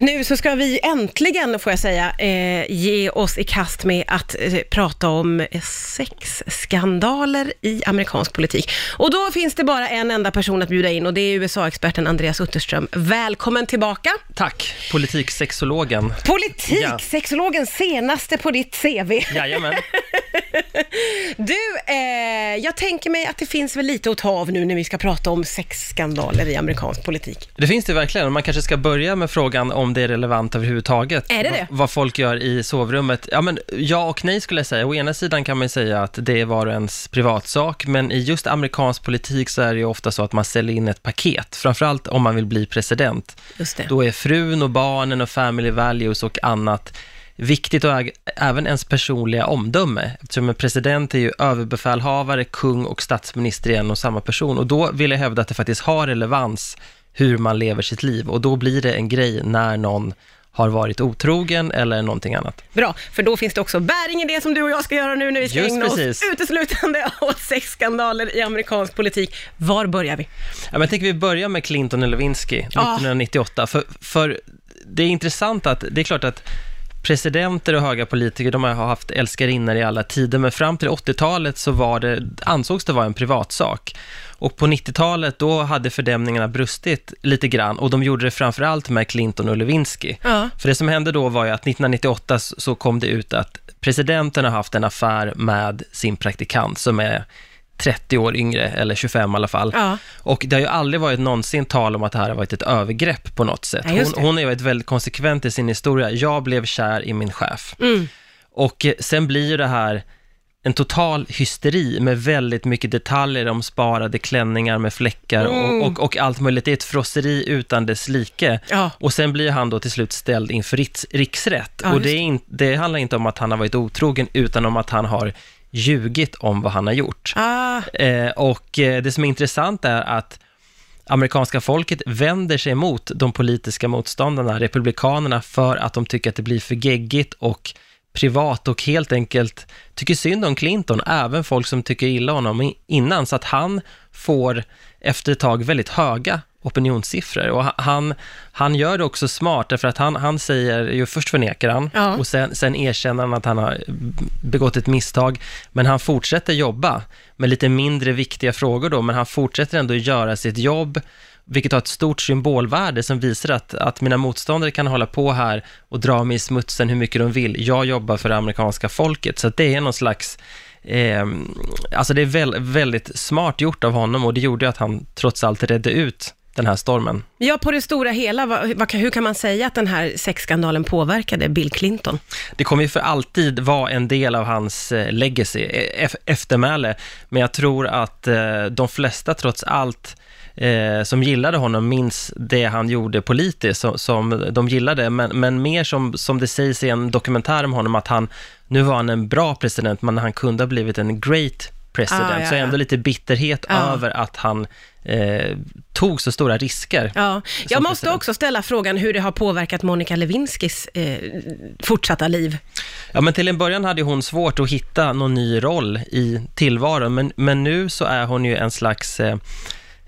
Nu så ska vi äntligen, får jag säga, eh, ge oss i kast med att eh, prata om eh, sexskandaler i amerikansk politik. Och då finns det bara en enda person att bjuda in och det är USA-experten Andreas Utterström. Välkommen tillbaka! Tack, politiksexologen. Politiksexologen, senaste på ditt CV. Jajamän. Du, eh, jag tänker mig att det finns väl lite att ta av nu när vi ska prata om sexskandaler i amerikansk politik. Det finns det verkligen. Man kanske ska börja med frågan om det är relevant överhuvudtaget. Är det det? Vad folk gör i sovrummet. Ja, men ja och nej skulle jag säga. Å ena sidan kan man ju säga att det är var och ens privatsak, men i just amerikansk politik så är det ju ofta så att man säljer in ett paket, framförallt om man vill bli president. Just det. Då är frun och barnen och family values och annat viktigt och även ens personliga omdöme. Eftersom en president är ju överbefälhavare, kung och statsminister i en och samma person. Och då vill jag hävda att det faktiskt har relevans hur man lever sitt liv. Och då blir det en grej när någon har varit otrogen eller någonting annat. Bra, för då finns det också bäring i det som du och jag ska göra nu när vi ska Just ägna precis. oss uteslutande åt sexskandaler i amerikansk politik. Var börjar vi? Ja, men jag tänker vi börjar med Clinton och Lewinsky Ja. 1998. För, för det är intressant att, det är klart att presidenter och höga politiker, de har haft älskarinnor i alla tider, men fram till 80-talet så var det, ansågs det vara en privatsak. Och på 90-talet, då hade fördämningarna brustit lite grann, och de gjorde det framförallt med Clinton och Lewinsky. Ja. För det som hände då var ju att 1998 s- så kom det ut att presidenten har haft en affär med sin praktikant som är 30 år yngre, eller 25 i alla fall. Ja. Och det har ju aldrig varit någonsin tal om att det här har varit ett övergrepp på något sätt. Just Hon, hon har ju varit väldigt konsekvent i sin historia. Jag blev kär i min chef. Mm. Och eh, sen blir ju det här en total hysteri med väldigt mycket detaljer om sparade klänningar med fläckar Mm. och, och, och allt möjligt. Det är ett frosseri utan dess like. Ja. Och sen blir han då till slut ställd inför riks, riksrätt. Ja, och det, in, det handlar inte om att han har varit otrogen, utan om att han har ljugit om vad han har gjort. Ah, Eh, och eh, det som är intressant är att amerikanska folket vänder sig mot de politiska motståndarna, republikanerna, för att de tycker att det blir för geggigt och privat och helt enkelt tycker synd om Clinton, även folk som tycker illa om honom innan, så att han får efter ett tag väldigt höga opinionssiffror. Och ha- han, han gör det också smart, därför att han, han säger, ju först förnekar han, Ja. och sen, sen erkänner han att han har begått ett misstag, men han fortsätter jobba med lite mindre viktiga frågor då, men han fortsätter ändå göra sitt jobb, vilket har ett stort symbolvärde som visar att, att mina motståndare kan hålla på här och dra mig i smutsen hur mycket de vill. Jag jobbar för det amerikanska folket, så att det är någon slags Eh, alltså det är väl, väldigt smart gjort av honom och det gjorde att han trots allt redde ut den här stormen. ja, på det stora hela, vad, hur kan man säga att den här sexskandalen påverkade Bill Clinton? Det kommer ju för alltid vara en del av hans eh, legacy, ef- eftermäle, men jag tror att eh, de flesta trots allt eh, som gillade honom minns det han gjorde politiskt, som, som de gillade, men, men mer som, som det sägs i en dokumentär om honom, att han, nu var han en bra president, men han kunde ha blivit en great president, Ah, ja, så ja. ändå lite bitterhet Ja. över att han eh, tog så stora risker. Ja, jag måste president. också ställa frågan hur det har påverkat Monica Lewinskys eh, fortsatta liv. Ja, men till en början hade hon svårt att hitta någon ny roll i tillvaron, men, men nu så är hon ju en slags eh,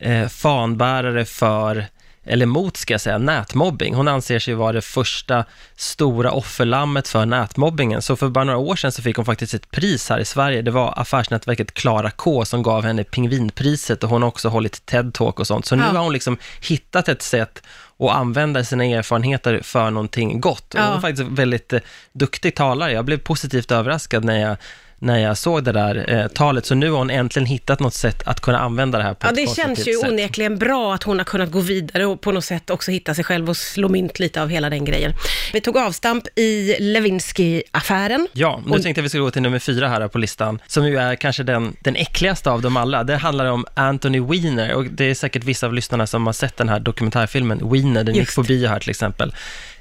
eh, fanbärare för, eller mot ska jag säga, nätmobbing. Hon anser sig vara det första stora offerlammet för nätmobbingen. Så för bara några år sedan så fick hon faktiskt ett pris här i Sverige. Det var affärsnätverket Klara K som gav henne Pingvinpriset och hon har också hållit TED-talk och sånt. Så nu Ja. har hon liksom hittat ett sätt att använda sina erfarenheter för någonting gott. Och Ja. Hon är faktiskt väldigt eh, duktig talare. Jag blev positivt överraskad när jag, när jag såg det där eh, talet. Så nu har hon äntligen hittat något sätt att kunna använda det här på Ja, ett det känns ju sätt. onekligen bra att hon har kunnat gå vidare och på något sätt också hitta sig själv och slå mynt lite av hela den grejen. Vi tog avstamp i Lewinsky-affären. Ja, nu Och- tänkte jag vi skulle gå till nummer fyra här på listan, som ju är kanske den, den äckligaste av dem alla. Det handlar om Anthony Weiner, och det är säkert vissa av lyssnarna som har sett den här dokumentärfilmen Weiner, den gick Just på bio här till exempel.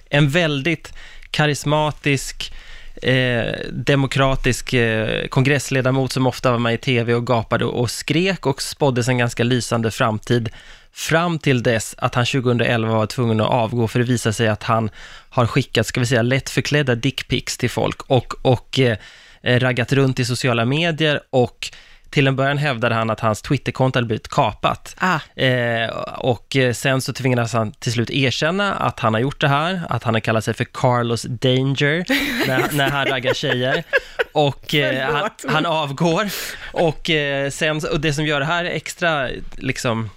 En väldigt karismatisk, eh, demokratisk eh, kongressledamot som ofta var med i tv och gapade och skrek och spåddes en ganska lysande framtid fram till dess att han 2011 var tvungen att avgå för det visade sig att han har skickat, ska vi säga, lätt förklädda dickpics till folk och, och eh, raggat runt i sociala medier och till en början hävdade han att hans Twitterkonto hade blivit kapat. Ah. Eh, och eh, sen så tvingades han till slut erkänna att han har gjort det här, att han har kallat sig för Carlos Danger när, när han raggar tjejer. Och eh, han, han avgår. Och, eh, sen, och det som gör det här extra, liksom,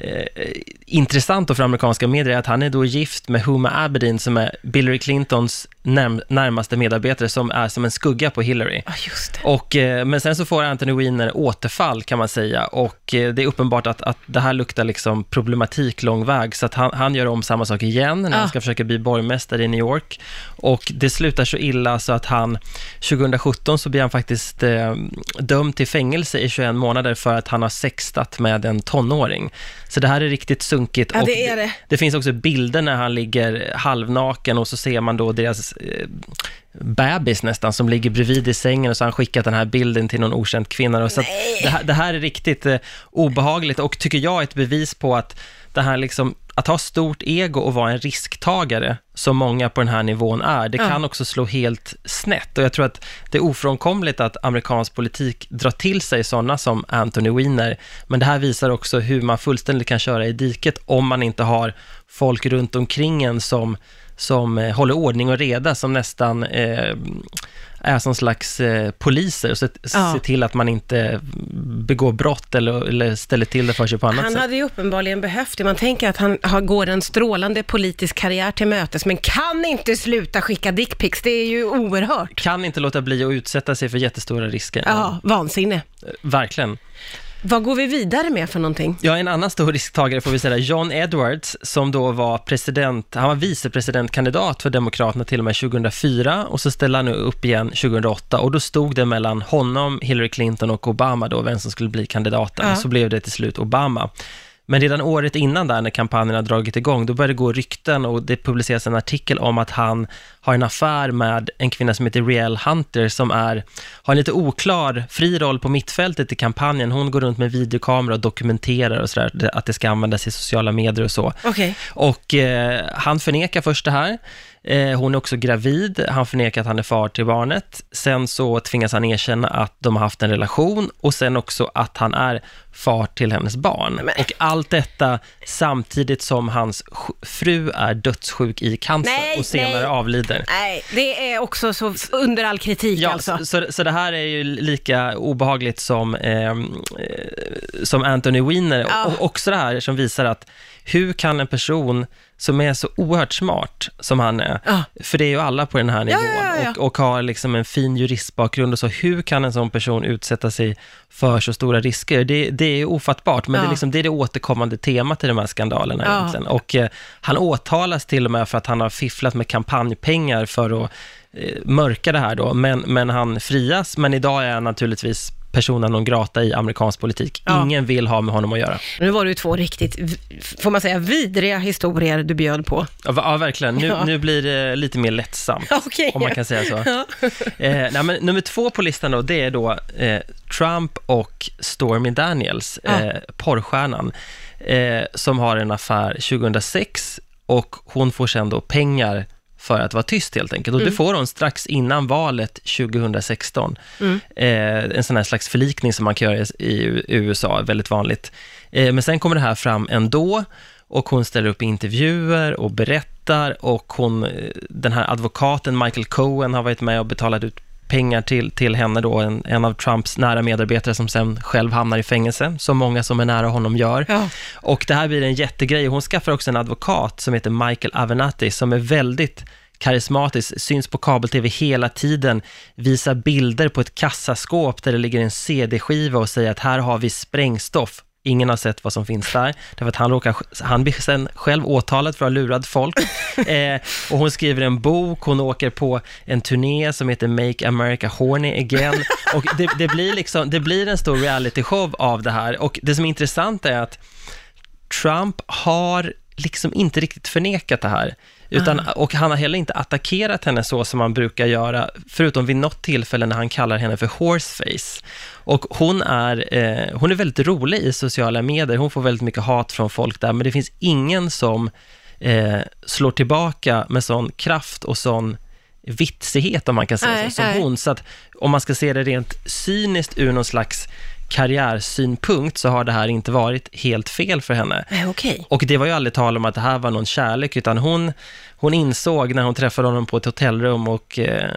eh, intressant för amerikanska medier är att han är då gift med Huma Abedin som är Hillary Clintons närm- närmaste medarbetare som är som en skugga på Hillary. Det. Och, eh, men sen så får Anthony Weiner återfall kan man säga och eh, det är uppenbart att, att det här luktar liksom problematik lång väg så att han, han gör om samma sak igen när Ah. han ska försöka bli borgmästare i New York och det slutar så illa så att han 2017 så blir han faktiskt eh, dömd till fängelse i 21 månader för att han har sextat med en tonåring. Så det här är riktigt sunkigt. Ja, och det är det. det finns också bilder när han ligger halvnaken och så ser man då deras eh, bebis nästan som ligger bredvid i sängen och så har han skickat den här bilden till någon okänd kvinna. Och så det, här, det här är riktigt eh, obehagligt och tycker jag är ett bevis på att det här liksom, att ha stort ego och vara en risktagare, som många på den här nivån är, det kan också slå helt snett. Och jag tror att det är ofrånkomligt att amerikansk politik drar till sig sådana som Anthony Weiner, men det här visar också hur man fullständigt kan köra i diket om man inte har folk runt omkring en som, som eh, håller ordning och reda, som nästan eh, är som slags eh, poliser och se, Ja. se till att man inte begår brott eller, eller ställer till det för sig på annat Han sätt. hade ju uppenbarligen behövt det. Man tänker att han har, går en strålande politisk karriär till mötes, men kan inte sluta skicka dickpics. Det är ju oerhört. Kan inte låta bli att utsätta sig för jättestora risker. Ja, vansinne. Eh, Verkligen. Vad går vi vidare med för någonting? Ja, en annan stor risktagare får vi säga, John Edwards, som då var president, han var vicepresidentkandidat för Demokraterna till och med 2004 och så ställde han nu upp igen 2008 och då stod det mellan honom, Hillary Clinton och Obama då, vem som skulle bli kandidaten. Ja. Så blev det till slut Obama. Men redan året innan där, när kampanjen har dragit igång, då började det gå rykten och det publiceras en artikel om att han har en affär med en kvinna som heter Riel Hunter, som är, har en lite oklar, fri roll på mittfältet i kampanjen. Hon går runt med videokamera och dokumenterar och sådär, att det ska användas i sociala medier och så. Okej. Och eh, han förnekar först det här. Eh, hon är också gravid, han förnekar att han är far till barnet. Sen så tvingas han erkänna att de har haft en relation och sen också att han är far till hennes barn. Men- Och allt detta samtidigt som hans fru är dödssjuk i cancer Nej, och senare nej. avlider. Nej, det är också så under all kritik Ja, alltså. så, så, så det här är ju lika obehagligt som, ehm, eh, som Anthony Weiner. Ja. Och också det här som visar att hur kan en person som är så oerhört smart som han är, Ja. för det är ju alla på den här nivån, ja, ja, ja. Och, och har liksom en fin juristbakgrund och så, hur kan en sån person utsätta sig för så stora risker? Det, det är ofattbart, men det, är liksom, det är det återkommande temat i de här skandalerna egentligen. Och eh, han åtalas till och med för att han har fifflat med kampanjpengar för att eh, mörka det här då, men, men han frias, men idag är han naturligtvis persona non grata i amerikansk politik. Ja. Ingen vill ha med honom att göra. Nu var det ju två riktigt, får man säga, vidriga historier du bjöd på. Ja, ja verkligen. Nu, Ja. nu blir det lite mer lättsamt, Okej. om man kan säga så. Eh, nej, men nummer två på listan då, det är då eh, Trump och Stormy Daniels, Ja. eh, porrstjärnan, eh, som har en affär 2006 och hon får sen då pengar för att vara tyst helt enkelt. Och det får hon strax innan valet 2016. Mm. Eh, en sån här slags förlikning som man kan göra i, USA, väldigt vanligt. Eh, men sen kommer det här fram ändå och hon ställer upp intervjuer och berättar och hon, eh, den här advokaten Michael Cohen har varit med och betalat ut pengar till, till henne då, en, en av Trumps nära medarbetare som sen själv hamnar i fängelse, som många som är nära honom gör. Ja. Och det här blir en jättegrej. Hon skaffar också en advokat som heter Michael Avenatti, som är väldigt karismatisk, syns på kabel-tv hela tiden, visar bilder på ett kassaskåp där det ligger en CD-skiva och säger att här har vi sprängstoff. Ingen har sett vad som finns där, därför att han, råkar, han blir sen själv åtalad för att ha lurat folk. Eh, och hon skriver en bok, hon åker på en turné som heter Make America Horny Again. Och det, det, blir liksom, det blir en stor reality-show av det här. Och det som är intressant är att Trump har liksom inte riktigt förnekat det här. Utan, Och han har heller inte attackerat henne så som man brukar göra, förutom vid något tillfälle när han kallar henne för horseface. Och hon är, eh, hon är väldigt rolig i sociala medier, hon får väldigt mycket hat från folk där, men det finns ingen som eh, slår tillbaka med sån kraft och sån vitsighet, om man kan säga Nej, så, som nej. hon. Så att om man ska se det rent cyniskt ur någon slags karriärsynpunkt så har det här inte varit helt fel för henne. Okej. Och det var ju aldrig tal om att det här var någon kärlek, utan hon, hon insåg när hon träffade honom på ett hotellrum och eh,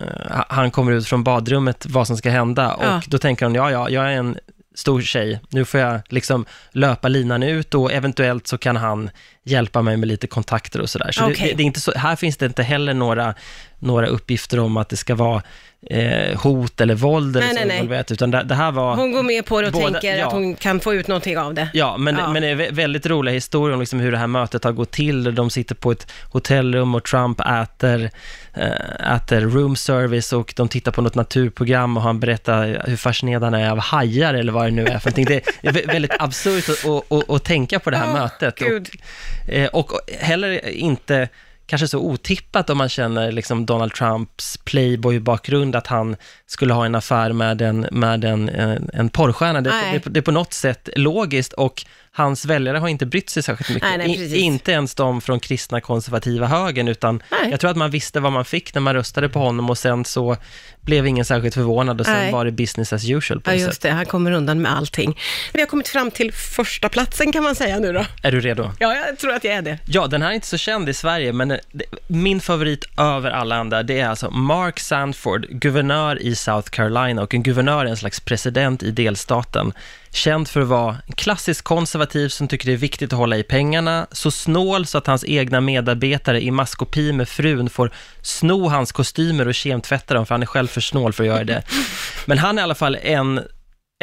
han kommer ut från badrummet vad som ska hända. Ja. Och då tänker hon, ja, ja, jag är en stor tjej, nu får jag liksom löpa linan ut och eventuellt så kan han hjälpa mig med lite kontakter och sådär. Så, Okej. det, det, det är inte så, här finns det inte heller några, några uppgifter om att det ska vara eh, hot eller våld eller Nej, så nej, involverat, utan det, det här var... Hon går med på det och Båda- tänker ja. att hon kan få ut någonting av det. Ja, men, Ja. men det är vä- väldigt roliga historier om liksom hur det här mötet har gått till. De sitter på ett hotellrum och Trump äter, äh, äter room service och de tittar på något naturprogram och han berättar hur fascinerad han är av hajar eller vad det nu är för någonting. Det är vä- väldigt absurt att, att, att, att tänka på det här Åh, mötet. Gud. Och, eh, och heller inte kanske så otippat om man känner liksom Donald Trumps playboy-bakgrund, att han skulle ha en affär med en, med en, en, en porrstjärna. Det, det, det är på något sätt logiskt och hans väljare har inte brytt sig särskilt mycket. Nej, nej, I, inte ens de från kristna konservativa högern, utan Nej. jag tror att man visste vad man fick när man röstade på honom och sen så blev ingen särskilt förvånad och sen var det business as usual på Ja, just sätt. det. Han kommer undan med allting. Vi har kommit fram till första platsen kan man säga nu då. Är du redo? Ja, jag tror att jag är det. Ja, den här är inte så känd i Sverige, men det, min favorit över alla andra, det är alltså Mark Sanford, guvernör i South Carolina, och en guvernör är en slags president i delstaten. Känd för att vara en klassisk konservativ som tycker det är viktigt att hålla i pengarna, så snål så att hans egna medarbetare i maskopi med frun får sno hans kostymer och kemtvätta dem, för han är själv för snål för att göra det. Men han är i alla fall en,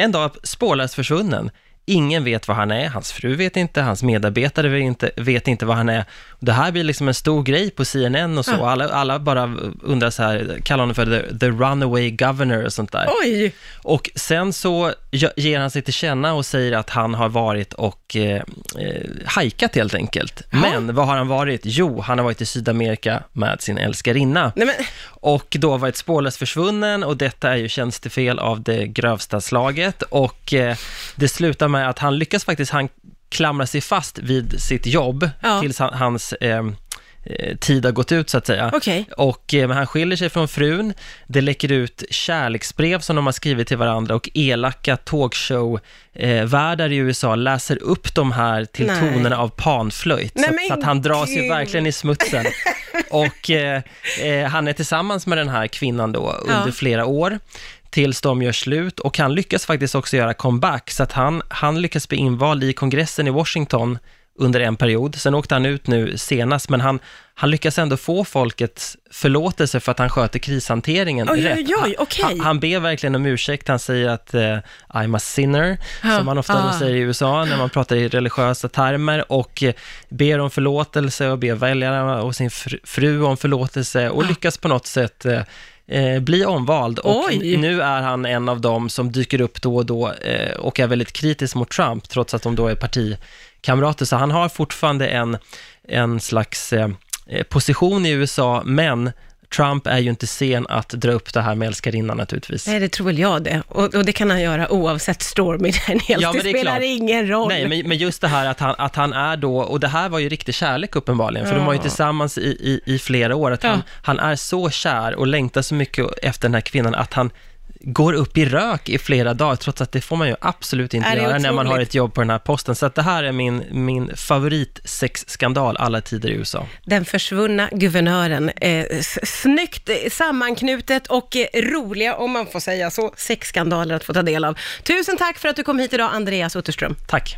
en dag spårlöst försvunnen. Ingen vet var han är, hans fru vet inte, hans medarbetare vet inte, vet inte var han är. Det här blir liksom en stor grej på CNN och så. Ja. Alla, alla bara undrar så här, kallar honom för the, the runaway governor och sånt där. Oj! Och sen så ge- ger han sig till känna och säger att han har varit och eh, eh, hajkat helt enkelt. Ja. Men vad har han varit? Jo, han har varit i Sydamerika med sin älskarinna Nej, men, och då varit spårlöst försvunnen och detta är ju tjänstefel av det grövsta slaget och eh, det slutar med att han lyckas faktiskt, klamrar sig fast vid sitt jobb Ja. tills han, hans eh, eh, tid har gått ut så att säga. Okej. Och eh, men han skiljer sig från frun, det läcker ut kärleksbrev som de har skrivit till varandra och elaka talkshow-värdar i USA läser upp de här till Nej. tonerna av panflöjt. Nej, så, men så att han dras ju verkligen i smutsen. och eh, eh, han är tillsammans med den här kvinnan då under Ja. flera år tills de gör slut och han lyckas faktiskt också göra comeback så att han, han lyckas bli invald i kongressen i Washington under en period. Sen åkte han ut nu senast, men han, han lyckas ändå få folkets förlåtelse för att han sköter krishanteringen Oj, rätt. oj, oj, okej. han, han ber verkligen om ursäkt, han säger att eh, I'm a sinner, Ja, som man ofta ah. säger i USA när man pratar i religiösa termer och eh, ber om förlåtelse och ber väljarna och sin fr- fru om förlåtelse och Ah. lyckas på något sätt eh, eh, bli omvald och Oj. nu är han en av dem som dyker upp då och då eh, och är väldigt kritisk mot Trump, trots att de då är partikamrater. Så han har fortfarande en, en slags eh, eh, position i USA, men Trump är ju inte sen att dra upp det här med älskarinnan naturligtvis. nej, det tror väl jag det. Och, och det kan han göra oavsett Stormy Daniels. Ja, det, det spelar klart. ingen roll. Nej, men, men just det här att han, att han är då, och det här var ju riktig kärlek uppenbarligen, för de var ju Ja. tillsammans i, i, i flera år, att han, Ja. han är så kär och längtar så mycket efter den här kvinnan att han går upp i rök i flera dagar, trots att det får man ju absolut inte göra när man har ett jobb på den här posten. Så att det här är min, min favoritsexskandal alla tider i USA. Den försvunna guvernören. Eh, snyggt sammanknutet och eh, roliga, om man får säga så, sexskandaler att få ta del av. Tusen tack för att du kom hit idag, Andreas Utterström. Tack!